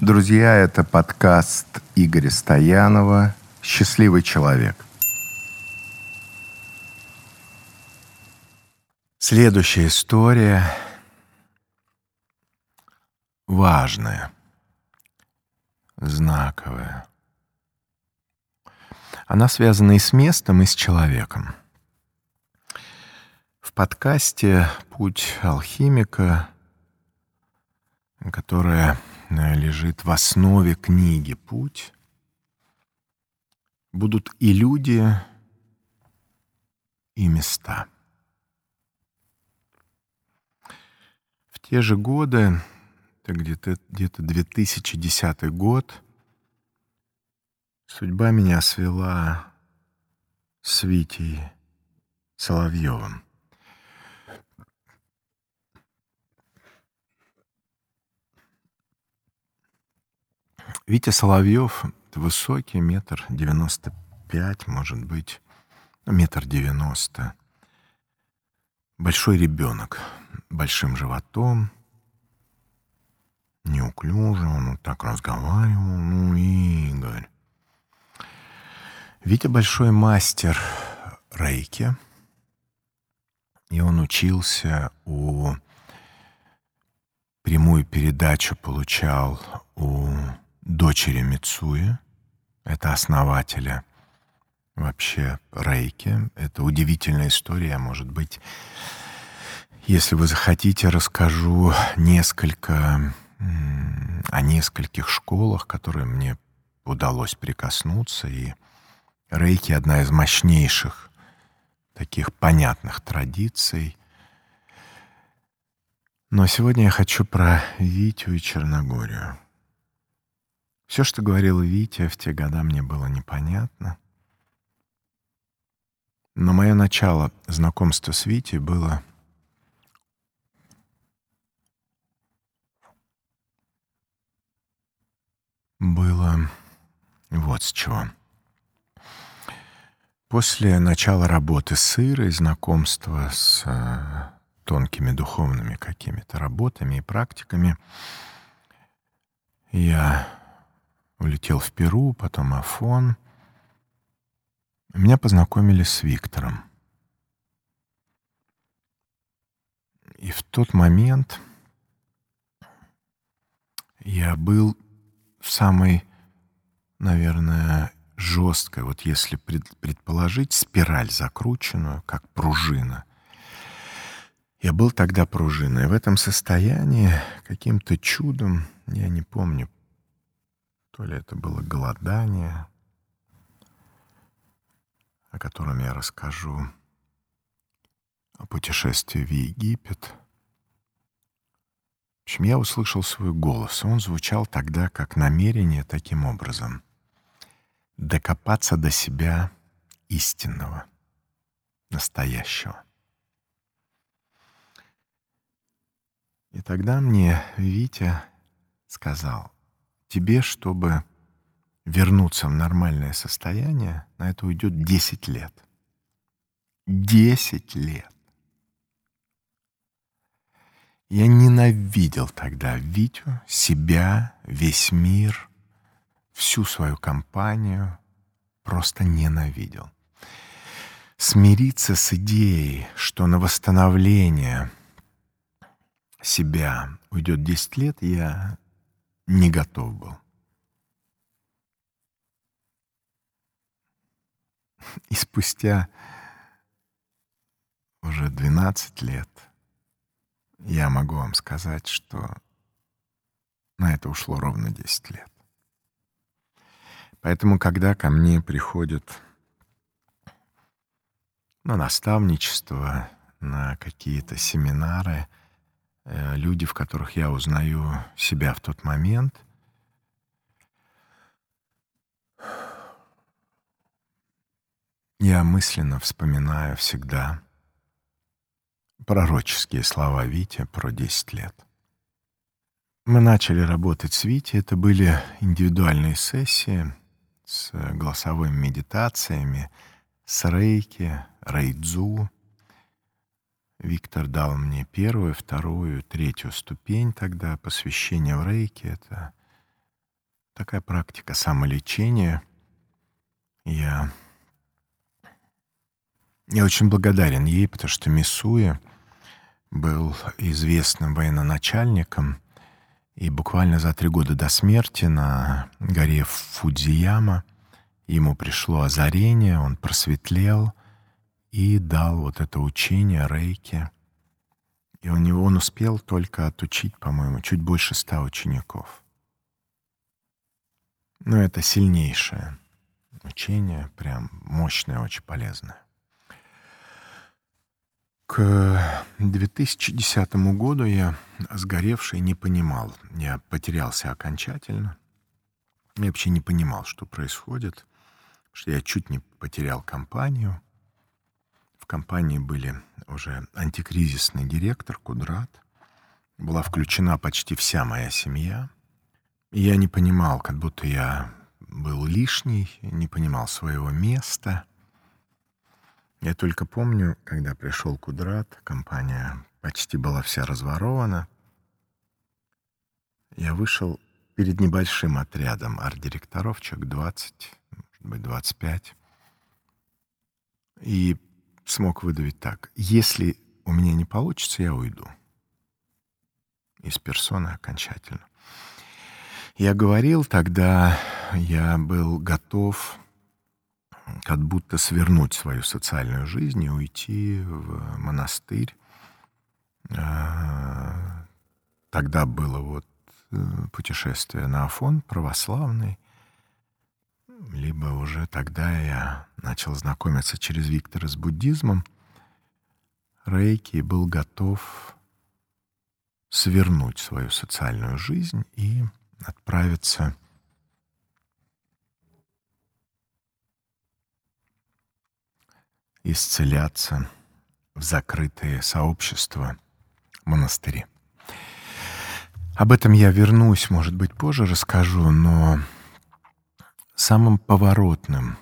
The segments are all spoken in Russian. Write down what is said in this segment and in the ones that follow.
Друзья, это подкаст Игоря Стоянова «Счастливый человек». Следующая история важная, знаковая. Она связана и с местом, и с человеком. В подкасте «Путь алхимика», которая лежит в основе книги «Путь», будут и люди, и места. В те же годы, где-то где 2010 год, судьба меня свела с Витей Соловьевым. Витя Соловьев высокий, метр девяносто пять, может быть, ну, метр девяносто. Большой ребенок, большим животом, неуклюже, он вот так разговаривал, ну, Игорь. Витя большой мастер рейки, и он учился у... Прямую передачу получал у дочери Мицуи, это основателя вообще рейки. Это удивительная история, может быть. Если вы захотите, расскажу несколько о нескольких школах, которые мне удалось прикоснуться. И рейки — одна из мощнейших таких понятных традиций. Но сегодня я хочу про Витю и Черногорию. Все, что говорил Витя в те года, мне было непонятно. Но мое начало знакомства с Витей было было вот с чего. После начала работы с Ирой, знакомства с э, тонкими духовными какими-то работами и практиками, я улетел в Перу, потом Афон. Меня познакомили с Виктором. И в тот момент я был в самой, наверное, жесткой, вот если предположить, спираль закрученную, как пружина. Я был тогда пружиной. В этом состоянии каким-то чудом, я не помню, то ли это было голодание, о котором я расскажу, о путешествии в Египет. В общем, я услышал свой голос. Он звучал тогда как намерение таким образом — докопаться до себя истинного, настоящего. И тогда мне Витя сказал — тебе, чтобы вернуться в нормальное состояние, на это уйдет 10 лет. 10 лет. Я ненавидел тогда Витю, себя, весь мир, всю свою компанию. Просто ненавидел. Смириться с идеей, что на восстановление себя уйдет 10 лет, я не готов был. И спустя уже 12 лет я могу вам сказать, что на это ушло ровно 10 лет. Поэтому, когда ко мне приходят на наставничество, на какие-то семинары — люди, в которых я узнаю себя в тот момент. Я мысленно вспоминаю всегда пророческие слова Вити про 10 лет. Мы начали работать с Вити. Это были индивидуальные сессии с голосовыми медитациями, с рейки, рейдзу, Виктор дал мне первую, вторую, третью ступень тогда, посвящение в рейке. Это такая практика самолечения. Я, я очень благодарен ей, потому что Мисуя был известным военачальником, и буквально за три года до смерти на горе Фудзияма ему пришло озарение, он просветлел и дал вот это учение рейки. И у него он успел только отучить, по-моему, чуть больше ста учеников. Но это сильнейшее учение, прям мощное, очень полезное. К 2010 году я, сгоревший, не понимал. Я потерялся окончательно. Я вообще не понимал, что происходит, что я чуть не потерял компанию. Компании были уже антикризисный директор Кудрат. Была включена почти вся моя семья. Я не понимал, как будто я был лишний, не понимал своего места — я только помню, когда пришел Кудрат, компания почти была вся разворована. Я вышел перед небольшим отрядом арт-директоров, человек 20, может быть, 25, и смог выдавить так. Если у меня не получится, я уйду. Из персоны окончательно. Я говорил тогда, я был готов как будто свернуть свою социальную жизнь и уйти в монастырь. А, тогда было вот э, путешествие на Афон православный, либо уже тогда я начал знакомиться через Виктора с буддизмом. Рейки был готов свернуть свою социальную жизнь и отправиться исцеляться в закрытые сообщества, монастыри. Об этом я вернусь, может быть, позже расскажу, но самым поворотным,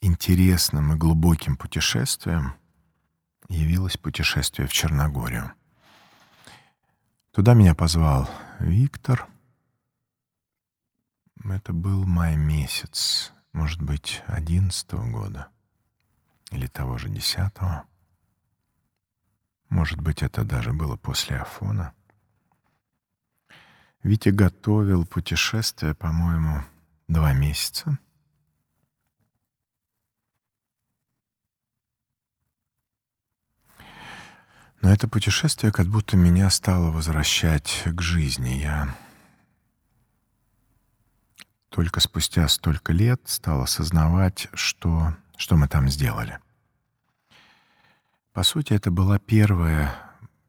интересным и глубоким путешествием явилось путешествие в Черногорию. Туда меня позвал Виктор. Это был май месяц может быть, одиннадцатого года или того же десятого. Может быть, это даже было после Афона. Витя готовил путешествие, по-моему, два месяца. Но это путешествие как будто меня стало возвращать к жизни. Я только спустя столько лет стал осознавать, что, что мы там сделали. По сути, это была первая,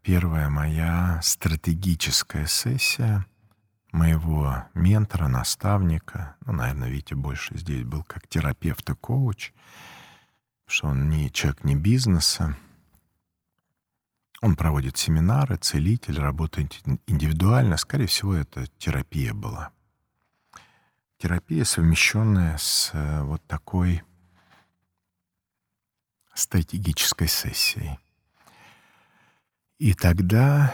первая моя стратегическая сессия моего ментора, наставника. Ну, наверное, Витя больше здесь был как терапевт и коуч, что он не человек не бизнеса. Он проводит семинары, целитель, работает индивидуально. Скорее всего, это терапия была терапия, совмещенная с э, вот такой стратегической сессией. И тогда,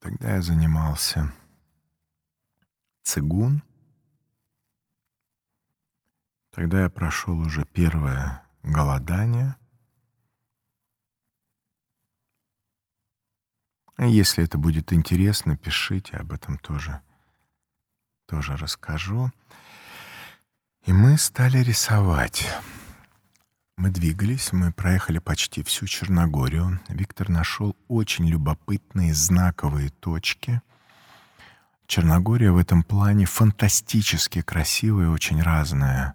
тогда я занимался цигун. Тогда я прошел уже первое голодание — Если это будет интересно, пишите, об этом тоже, тоже расскажу. И мы стали рисовать. Мы двигались, мы проехали почти всю Черногорию. Виктор нашел очень любопытные знаковые точки. Черногория в этом плане фантастически красивая, очень разная,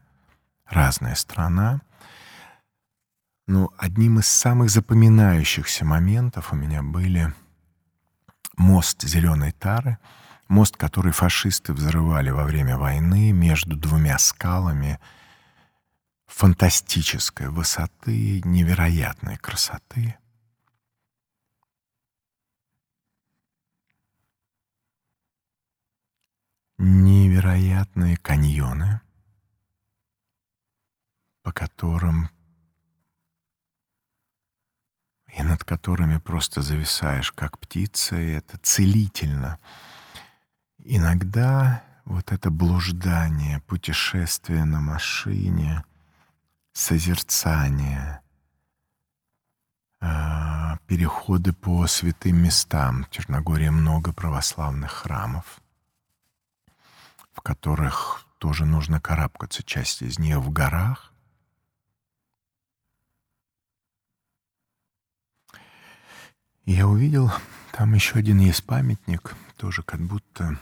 разная страна. Но одним из самых запоминающихся моментов у меня были мост зеленой тары, мост, который фашисты взрывали во время войны между двумя скалами фантастической высоты, невероятной красоты. Невероятные каньоны, по которым и над которыми просто зависаешь, как птица, и это целительно. Иногда вот это блуждание, путешествие на машине, созерцание, а, переходы по святым местам. В Черногории много православных храмов, в которых тоже нужно карабкаться. Часть из них в горах. Я увидел, там еще один есть памятник, тоже как будто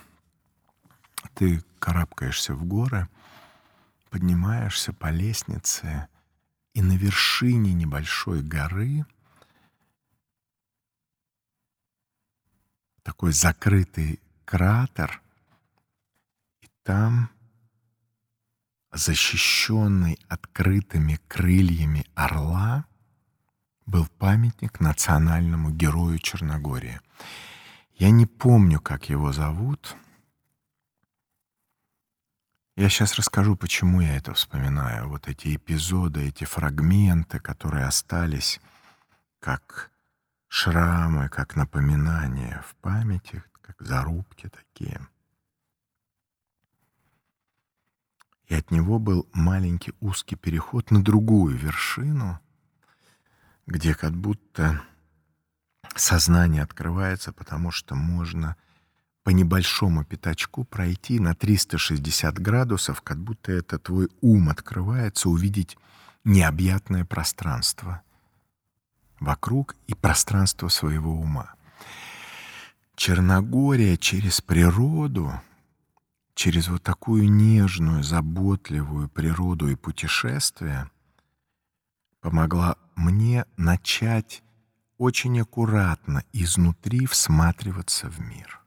ты карабкаешься в горы, поднимаешься по лестнице, и на вершине небольшой горы такой закрытый кратер, и там защищенный открытыми крыльями орла был памятник национальному герою Черногории. Я не помню, как его зовут — я сейчас расскажу, почему я это вспоминаю. Вот эти эпизоды, эти фрагменты, которые остались как шрамы, как напоминания в памяти, как зарубки такие. И от него был маленький узкий переход на другую вершину, где как будто сознание открывается, потому что можно — по небольшому пятачку пройти на 360 градусов, как будто это твой ум открывается, увидеть необъятное пространство вокруг и пространство своего ума. Черногория через природу, через вот такую нежную, заботливую природу и путешествие помогла мне начать очень аккуратно изнутри всматриваться в мир.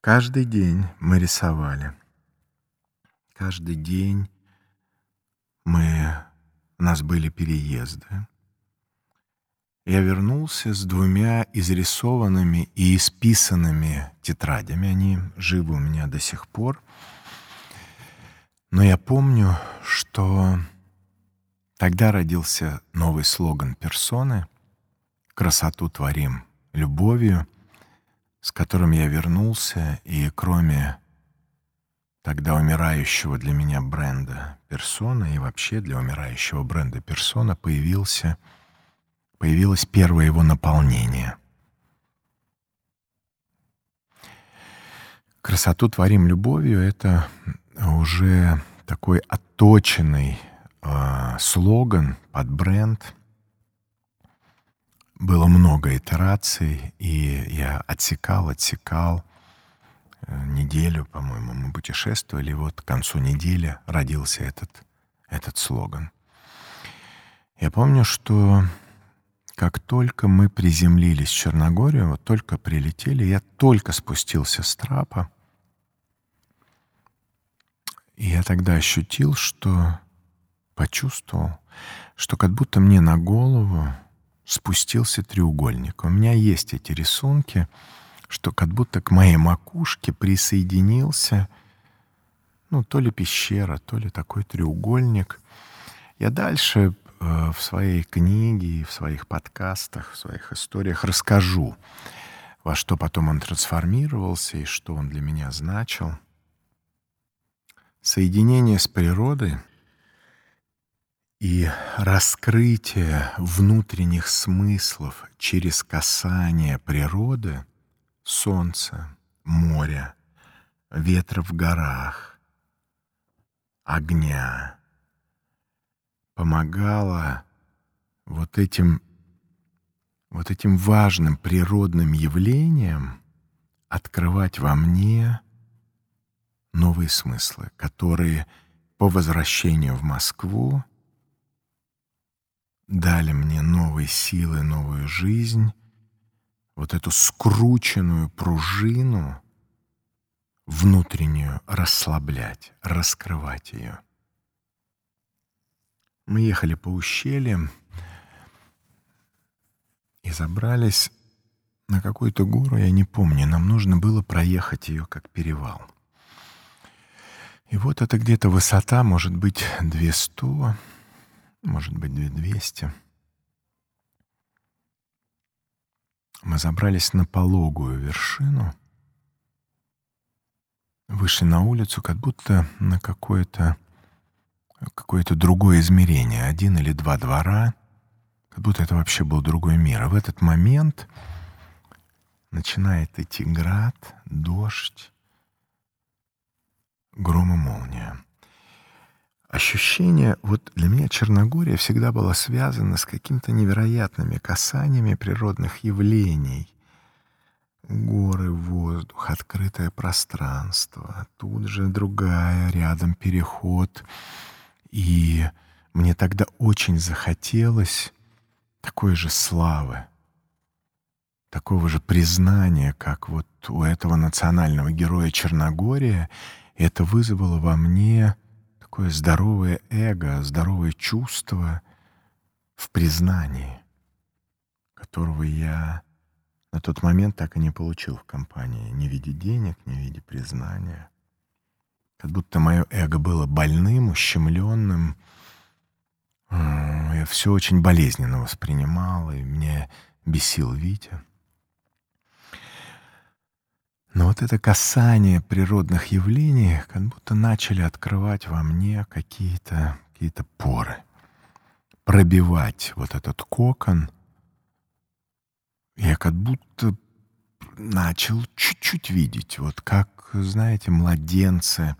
Каждый день мы рисовали. Каждый день мы... У нас были переезды. Я вернулся с двумя изрисованными и исписанными тетрадями. Они живы у меня до сих пор. Но я помню, что тогда родился новый слоган персоны «Красоту творим любовью», с которым я вернулся, и кроме тогда умирающего для меня бренда «Персона» и вообще для умирающего бренда «Персона» появился, появилось первое его наполнение. «Красоту творим любовью» — это уже такой отточенный э, слоган под бренд — было много итераций, и я отсекал, отсекал. Э, неделю, по-моему, мы путешествовали, и вот к концу недели родился этот, этот слоган. Я помню, что как только мы приземлились в Черногорию, вот только прилетели, я только спустился с трапа, и я тогда ощутил, что почувствовал, что как будто мне на голову спустился треугольник. У меня есть эти рисунки, что как будто к моей макушке присоединился, ну, то ли пещера, то ли такой треугольник. Я дальше э, в своей книге, в своих подкастах, в своих историях расскажу, во что потом он трансформировался и что он для меня значил. Соединение с природой и раскрытие внутренних смыслов через касание природы, солнца, моря, ветра в горах, огня, помогало вот этим, вот этим важным природным явлениям открывать во мне новые смыслы, которые по возвращению в Москву дали мне новые силы, новую жизнь, вот эту скрученную пружину внутреннюю расслаблять, раскрывать ее. Мы ехали по ущельям и забрались на какую-то гору, я не помню, нам нужно было проехать ее как перевал. И вот это где-то высота, может быть, 200, может быть, 2200. Мы забрались на пологую вершину, вышли на улицу, как будто на какое-то какое-то другое измерение, один или два двора, как будто это вообще был другой мир. А в этот момент начинает идти град, дождь, гром и молния. Ощущение, вот для меня Черногория всегда была связана с какими-то невероятными касаниями природных явлений. Горы, воздух, открытое пространство, тут же другая, рядом переход. И мне тогда очень захотелось такой же славы, такого же признания, как вот у этого национального героя Черногория. Это вызвало во мне такое здоровое эго, здоровое чувство в признании, которого я на тот момент так и не получил в компании, не в виде денег, не в виде признания. Как будто мое эго было больным, ущемленным. Я все очень болезненно воспринимал, и мне бесил Витя. Но вот это касание природных явлений как будто начали открывать во мне какие-то какие поры, пробивать вот этот кокон. Я как будто начал чуть-чуть видеть, вот как, знаете, младенцы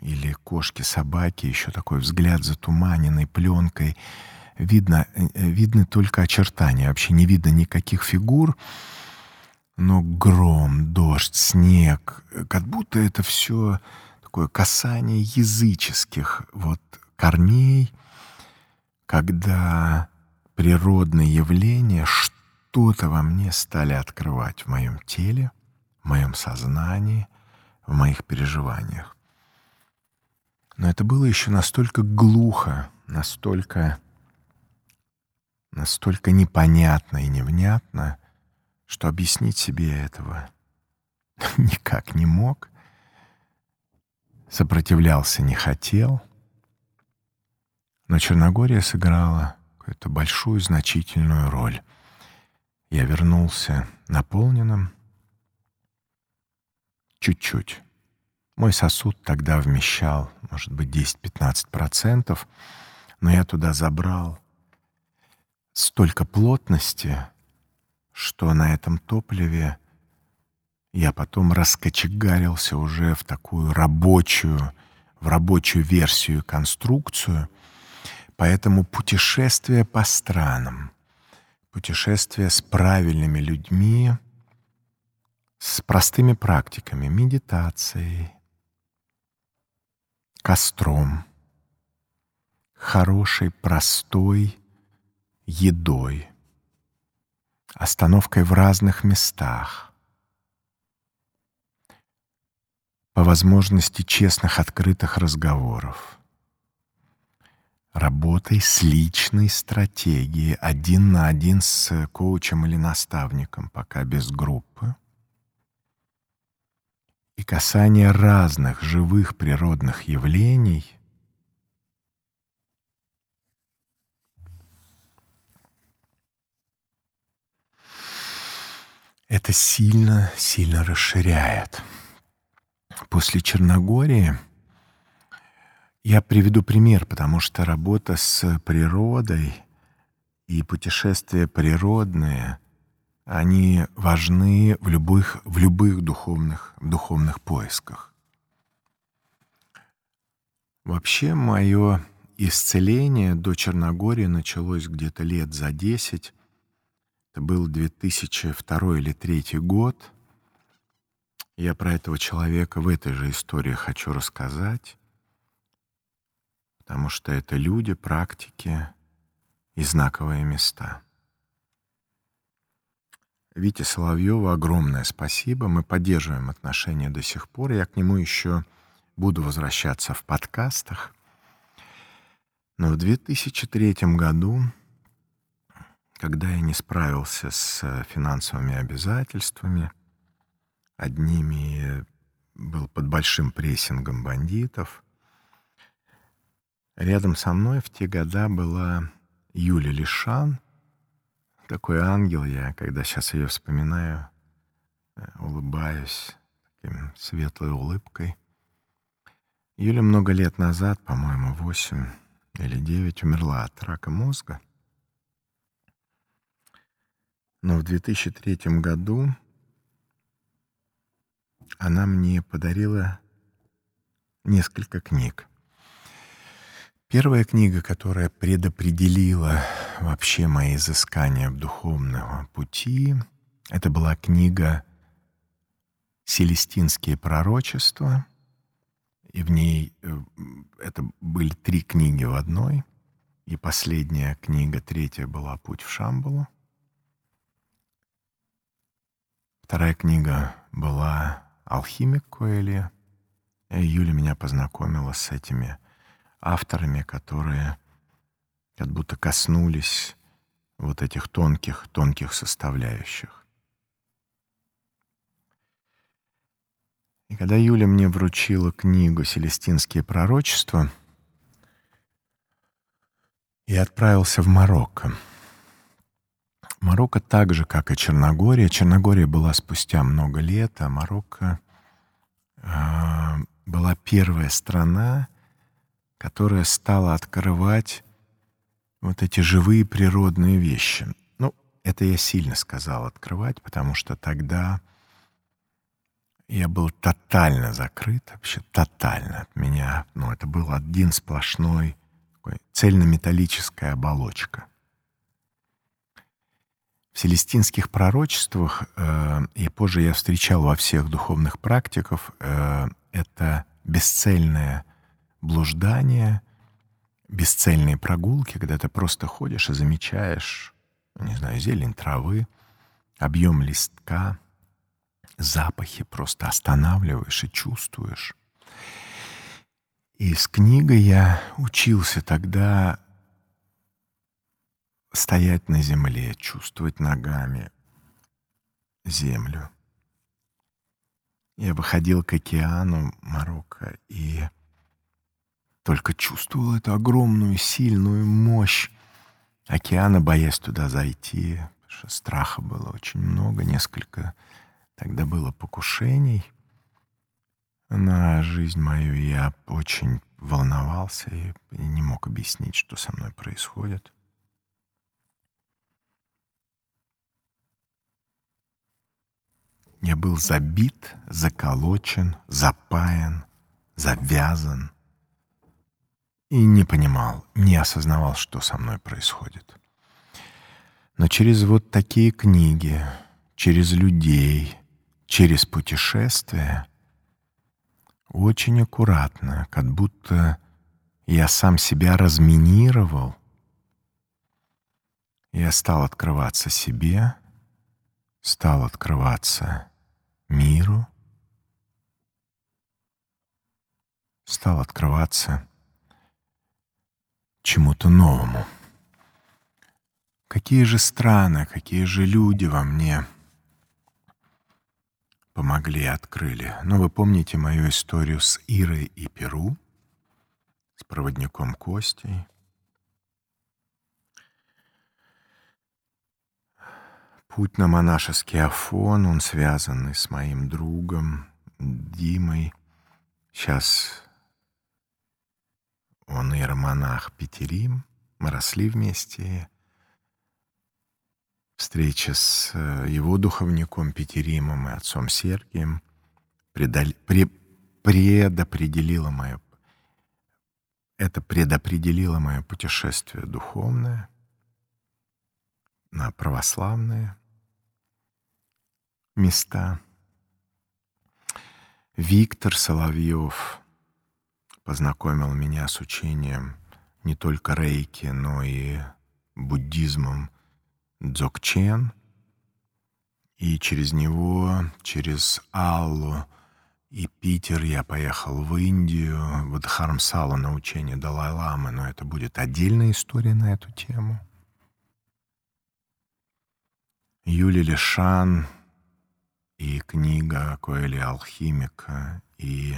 или кошки-собаки, еще такой взгляд затуманенной пленкой. Видно, э, видны только очертания, вообще не видно никаких фигур, но гром, дождь, снег, как будто это все такое касание языческих вот корней, когда природные явления что-то во мне стали открывать в моем теле, в моем сознании, в моих переживаниях. Но это было еще настолько глухо, настолько, настолько непонятно и невнятно, что объяснить себе этого никак не мог, сопротивлялся не хотел, но Черногория сыграла какую-то большую значительную роль. Я вернулся наполненным чуть-чуть. Мой сосуд тогда вмещал, может быть, 10-15%, но я туда забрал столько плотности, что на этом топливе я потом раскочегарился уже в такую рабочую, в рабочую версию конструкцию. Поэтому путешествие по странам, путешествие с правильными людьми, с простыми практиками, медитацией, костром, хорошей, простой едой — остановкой в разных местах, по возможности честных открытых разговоров, работой с личной стратегией один на один с коучем или наставником, пока без группы, и касание разных живых природных явлений — это сильно, сильно расширяет. После Черногории я приведу пример, потому что работа с природой и путешествия природные, они важны в любых, в любых духовных, духовных поисках. Вообще мое исцеление до Черногории началось где-то лет за десять это был 2002 или 2003 год. Я про этого человека в этой же истории хочу рассказать, потому что это люди, практики и знаковые места. Вите Соловьеву огромное спасибо. Мы поддерживаем отношения до сих пор. Я к нему еще буду возвращаться в подкастах. Но в 2003 году когда я не справился с э, финансовыми обязательствами, одними был под большим прессингом бандитов. Рядом со мной в те года была Юля Лишан. Такой ангел я, когда сейчас ее вспоминаю, э, улыбаюсь таким светлой улыбкой. Юля много лет назад, по-моему, восемь или девять, умерла от рака мозга. Но в 2003 году она мне подарила несколько книг. Первая книга, которая предопределила вообще мои изыскания в духовном пути, это была книга «Селестинские пророчества», и в ней э, это были три книги в одной, и последняя книга, третья была «Путь в Шамбалу». Вторая книга была «Алхимик Коэли». И Юля меня познакомила с этими авторами, которые как будто коснулись вот этих тонких, тонких составляющих. И когда Юля мне вручила книгу «Селестинские пророчества», я отправился в Марокко — Марокко так же, как и Черногория. Черногория была спустя много лет, а Марокко э, была первая страна, которая стала открывать вот эти живые природные вещи. Ну, это я сильно сказал открывать, потому что тогда я был тотально закрыт, вообще тотально от меня. Ну, это был один сплошной такой цельнометаллическая оболочка — селестинских пророчествах, э, и позже я встречал во всех духовных практиках, э, это бесцельное блуждание, бесцельные прогулки, когда ты просто ходишь и замечаешь, не знаю, зелень травы, объем листка, запахи просто останавливаешь и чувствуешь. И с книгой я учился тогда стоять на земле, чувствовать ногами землю. Я выходил к океану Марокко и только чувствовал эту огромную, сильную мощь океана, боясь туда зайти, потому что страха было очень много, несколько тогда было покушений на жизнь мою, я очень волновался и не мог объяснить, что со мной происходит. Я был забит, заколочен, запаян, завязан. И не понимал, не осознавал, что со мной происходит. Но через вот такие книги, через людей, через путешествия, очень аккуратно, как будто я сам себя разминировал, я стал открываться себе, стал открываться миру, стал открываться чему-то новому. Какие же страны, какие же люди во мне помогли, открыли. Но ну, вы помните мою историю с Ирой и Перу, с проводником Костей — Путь на монашеский Афон, он связанный с моим другом Димой. Сейчас он иеромонах Петерим. Мы росли вместе. Встреча с э, его духовником Петеримом и отцом Сергием предопределила мое это предопределило мое путешествие духовное на православное места. Виктор Соловьев познакомил меня с учением не только рейки, но и буддизмом дзогчен. И через него, через Аллу и Питер я поехал в Индию, в Дхармсала на учение Далай-Ламы, но это будет отдельная история на эту тему. Юлия Лишан и книга Коэли «Алхимика», и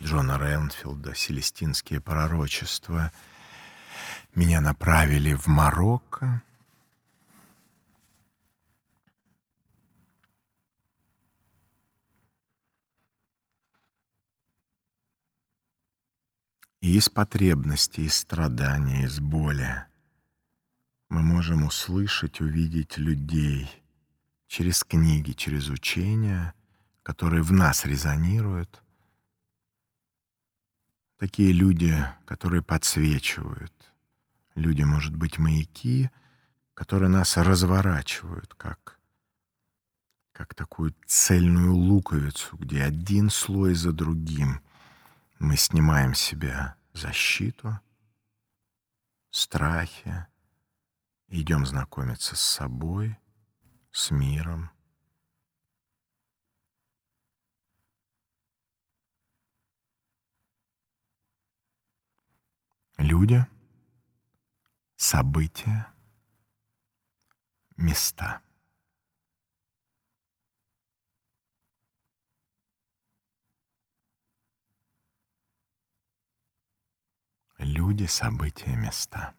Джона Ренфилда «Селестинские пророчества» меня направили в Марокко. И из потребности, из страдания, из боли мы можем услышать, увидеть людей через книги, через учения, которые в нас резонируют, такие люди, которые подсвечивают. Люди, может быть, маяки, которые нас разворачивают, как, как такую цельную луковицу, где один слой за другим мы снимаем себя защиту, страхи, идем знакомиться с собой, с миром. Люди, события, места. Люди, события, места.